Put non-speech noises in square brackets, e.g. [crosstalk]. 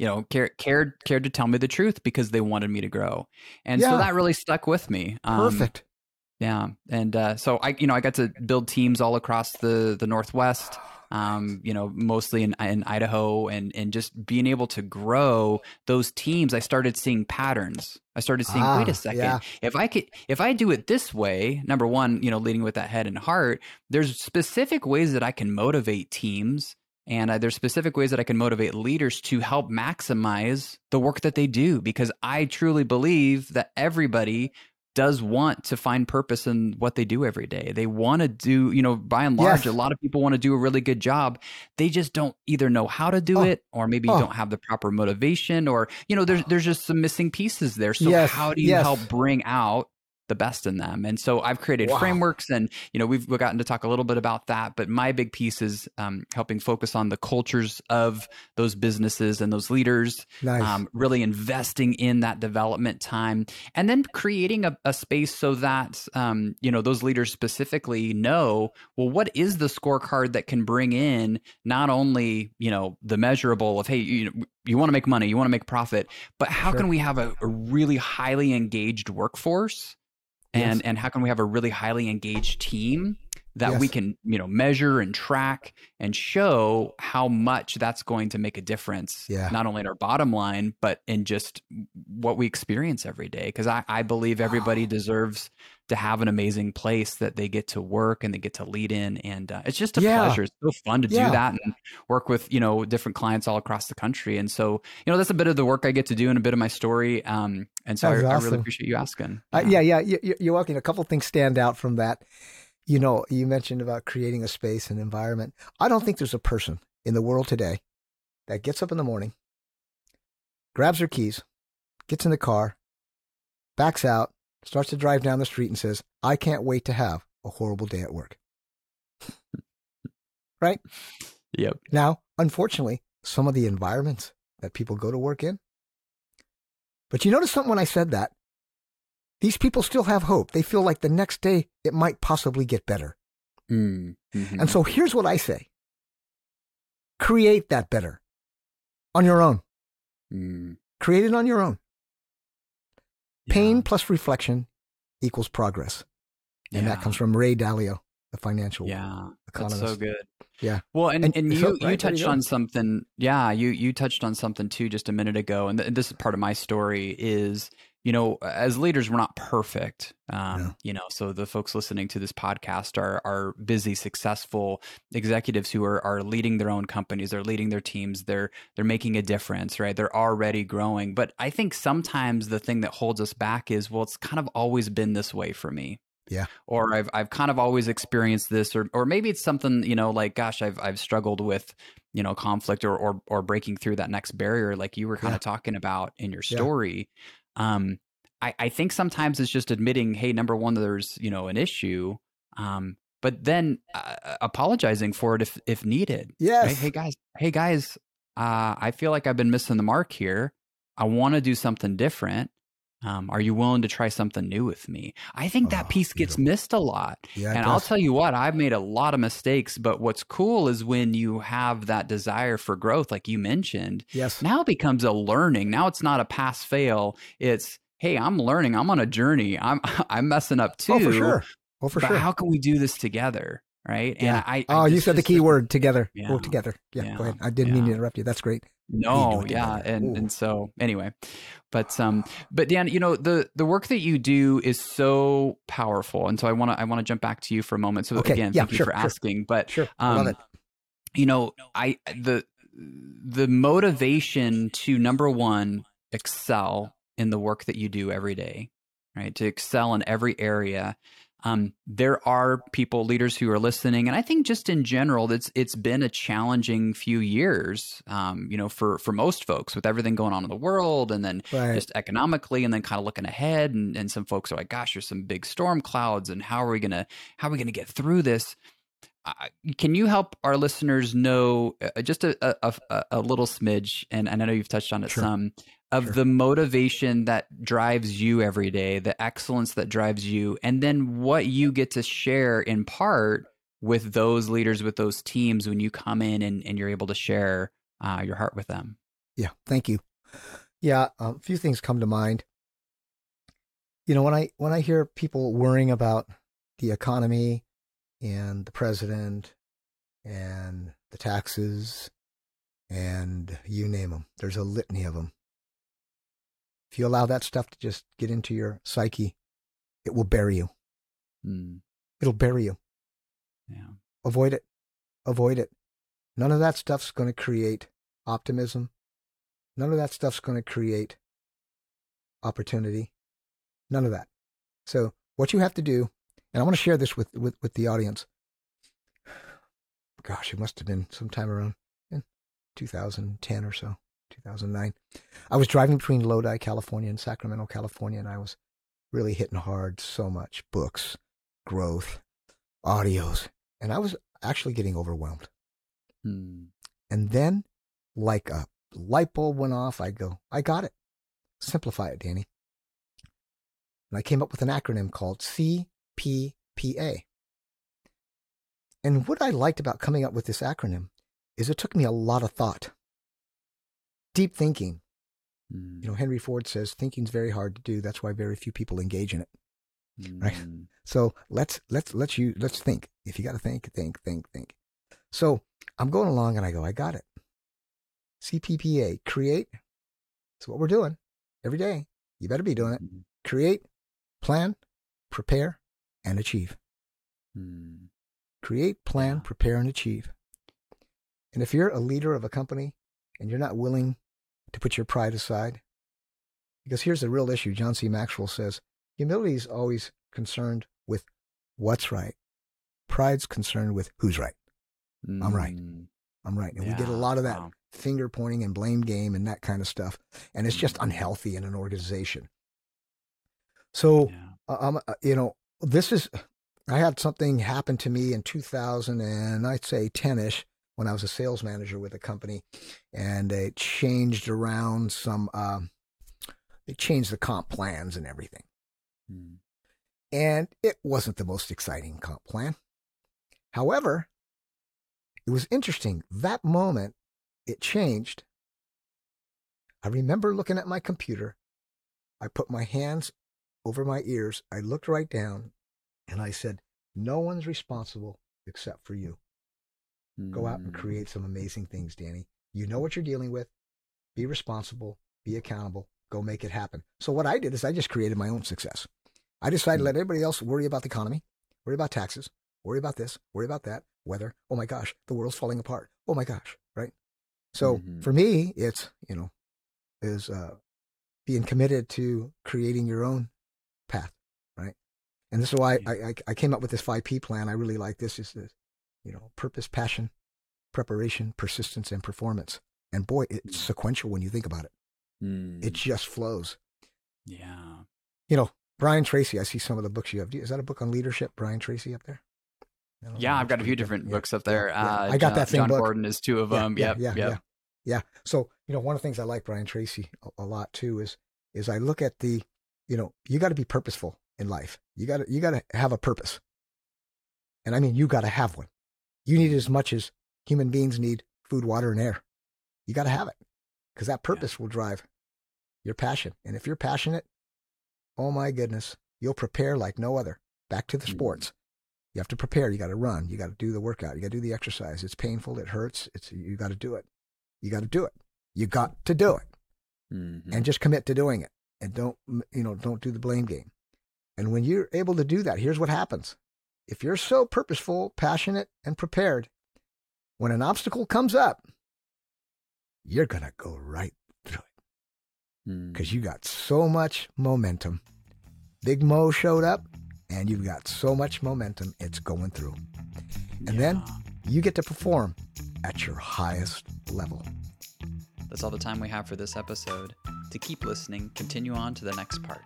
you know, cared cared cared to tell me the truth because they wanted me to grow, and Yeah. so that really stuck with me. Um, Perfect. yeah, and uh, so I, you know, I got to build teams all across the the Northwest. Um, you know, mostly in in Idaho, and and just being able to grow those teams, I started seeing patterns. I started seeing, wait Ah, a second, yeah. if I could, if I do it this way, number one, you know, leading with that head and heart, there's specific ways that I can motivate teams. And uh, there's specific ways that I can motivate leaders to help maximize the work that they do because I truly believe that everybody does want to find purpose in what they do every day. They want to do, you know, by and large, Yes. a lot of people want to do a really good job. They just don't either know how to do Oh. it or maybe Oh. don't have the proper motivation or, you know, there's there's just some missing pieces there. So Yes. how do you Yes. help bring out the best in them. And so I've created Wow. frameworks and, you know, we've, we've gotten to talk a little bit about that, but my big piece is um, helping focus on the cultures of those businesses and those leaders, Nice. um, really investing in that development time and then creating a, a space so that, um, you know, those leaders specifically know, well, what is the scorecard that can bring in not only, you know, the measurable of, hey, you know, you want to make money, you want to make profit, but how Sure. can we have a, a really highly engaged workforce? And Yes. and how can we have a really highly engaged team that we can you know measure and track and show how much that's going to make a difference Yeah. not only in our bottom line but in just what we experience every day because I, I believe everybody deserves to have an amazing place that they get to work and they get to lead in and uh, it's just a Yeah. pleasure it's so fun to Yeah. do that and work with you know different clients all across the country and so you know that's a bit of the work i get to do and a bit of my story um, and so I, That's I really appreciate you asking Uh, yeah, yeah, you, you- you're welcome. A couple things stand out from that. You know, you mentioned about creating a space and environment. I don't think there's a person in the world today that gets up in the morning, grabs her keys, gets in the car, backs out, starts to drive down the street, and says, "I can't wait to have a horrible day at work." [laughs] right yep now, unfortunately, some of the environments that people go to work in. But you notice something when I said that? These people still have hope. They feel like the next day it might possibly get better. Mm, mhm. And so here's what I say create that better on your own. Mm, Create it on your own. yeah, Pain plus reflection equals progress. And that comes from Ray Dalio, the financial yeah that's economist. so good Yeah. well and, And and, you so- you right, you touched go. on something yeah you you touched on something too just a minute ago and, th- and this is part of my story is you know as leaders we're not perfect um, No. you know so the folks listening to this podcast are are busy successful executives who are are leading their own companies they're leading their teams they're they're making a difference right they're already growing but i think sometimes the thing that holds us back is well it's kind of always been this way for me Yeah. or I've I've kind of always experienced this, or or maybe it's something you know like gosh I've I've struggled with you know conflict or or or breaking through that next barrier like you were kind Yeah. of talking about in your Yeah. story. Um, I I think sometimes it's just admitting hey number one there's you know an issue, um, but then uh, apologizing for it if if needed. Yes. Right? Hey guys, hey guys, uh, I feel like I've been missing the mark here. I want to do something different. Um, are you willing to try something new with me? I think that Oh, piece gets beautiful. missed a lot. Yeah. and I'll tell you what, I've made a lot of mistakes, but what's cool is when you have that desire for growth, like you mentioned, Yes. now it becomes a learning. Now it's not a pass fail. It's, hey, I'm learning. I'm on a journey. I'm [laughs] I'm messing up too. Oh, for sure. Oh, for but sure. how can we do this together? Right. Yeah. And I, I oh, you said the key word together. Yeah. Work together. Yeah, Yeah. Go ahead. I didn't mean to interrupt you. That's great. No, yeah, and Ooh. and so anyway, but um, but Dan, you know the the work that you do is so powerful, and so I want to I want to jump back to you for a moment. So Okay, again, yeah, thank you sure, for sure. asking, but Sure. I love um, it. you know, I the the motivation to number one excel in the work that you do every day, right? To excel in every area. Um, there are people, leaders who are listening, and I think just in general, it's it's been a challenging few years. Um, you know, for for most folks with everything going on in the world, and then Right. just economically and then kind of looking ahead and, and some folks are like gosh there's some big storm clouds and how are we gonna how are we gonna get through this can you help our listeners know uh, just a, a, a, little smidge and, and i know you've touched on it Sure. some of Sure. the motivation that drives you every day the excellence that drives you and then what you get to share in part with those leaders with those teams when you come in and, and you're able to share uh, your heart with them Yeah. Thank you. Yeah. A few things come to mind. You know, when I when I hear people worrying about the economy and the president and the taxes and you name them, there's a litany of them. If you allow that stuff to just get into your psyche, it will bury you. Mm. It'll bury you. Yeah. Avoid it. Avoid it. None of that stuff's going to create optimism. None of that stuff's going to create opportunity. None of that. So what you have to do, and I want to share this with, with, with the audience. Gosh, it must have been sometime around 2010 or so, 2009. I was driving between Lodi, California and Sacramento, California, and I was really hitting hard so much books, growth, audios, and I was actually getting overwhelmed. Hmm. And then, like a light bulb went off, I go, I got it. Simplify it, Danny. And I came up with an acronym called CPPA. And what I liked about coming up with this acronym is it took me a lot of thought, deep thinking. Hmm. You know, Henry Ford says thinking's very hard to do. That's why very few people engage in it. right? Hmm. So let's let's let's you let's think. If you got to think, think, think, think. So I'm going along and I go, I got it. CPPA, create. That's what we're doing every day. You better be doing it. Hmm. Create, plan, prepare, and achieve. Hmm. Create, plan, Yeah. prepare, and achieve. And if you're a leader of a company and you're not willing to put your pride aside, because here's the real issue John C. Maxwell says humility is always concerned with what's right, pride's concerned with who's right. I'm right. Hmm. I'm right. And we get a lot of that Wow. finger pointing and blame game and that kind of stuff. And it's just Mhm. unhealthy in an organization. So, Yeah. uh, um, uh, you know, this is, I had something happen to me in 2000 and I'd say 10 ish when I was a sales manager with a company and it changed around some, um, they changed the comp plans and everything. Hmm. And it wasn't the most exciting comp plan. However, it was interesting. That moment, it changed. I remember looking at my computer. I put my hands over my ears. I looked right down and I said, No one's responsible except for you. Go out and Hmm. create some amazing things, Danny. You know what you're dealing with. Be responsible, be accountable, go make it happen. So, what I did is I just created my own success. I decided to Hmm. let everybody else worry about the economy, worry about taxes, worry about this, worry about that, weather. Oh my gosh, the world's falling apart. Oh my gosh, right? So, Mhm. for me, it's, you know, is uh, being committed to creating your own path, right? And this is why I, I, I came up with this 5P plan. I really like this. Is this, you know, purpose, passion, preparation, persistence, and performance. And boy, it's Mm. sequential when you think about it. Hmm. It just flows. yeah. You know, Brian Tracy. I see some of the books you have. Is that a book on leadership, Brian Tracy, up there? Yeah, I've got a few different Yeah, books up there. yeah. Uh, I got John, that same John book. Gordon is two of Yeah, them. yeah, yeah, yep. yeah. Yeah. So, you know, one of the things I like Brian Tracy a, a lot too is is I look at the, you know, you got to be purposeful in life. You got to you got to have a purpose. And I mean, you got to have one. You need it as much as human beings need food, water, and air. You got to have it because that purpose will drive your passion. And if you're passionate, oh my goodness, you'll prepare like no other. Back to the Mhm. sports. You have to prepare. You got to run. You got to do the workout. You got to do the exercise. It's painful. It hurts. It's you got to do it. You got to do it. You got to do it Mhm. and just commit to doing it and don't you know don't do the blame game. And when you're able to do that here's what happens. If you're so purposeful passionate and prepared when an obstacle comes up you're going to go right through it. Hmm. because you got so much momentum. Big mo showed up and you've got so much momentum it's going through. And then you get to perform at your highest level. That's all the time we have for this episode. To keep listening, continue on to the next part.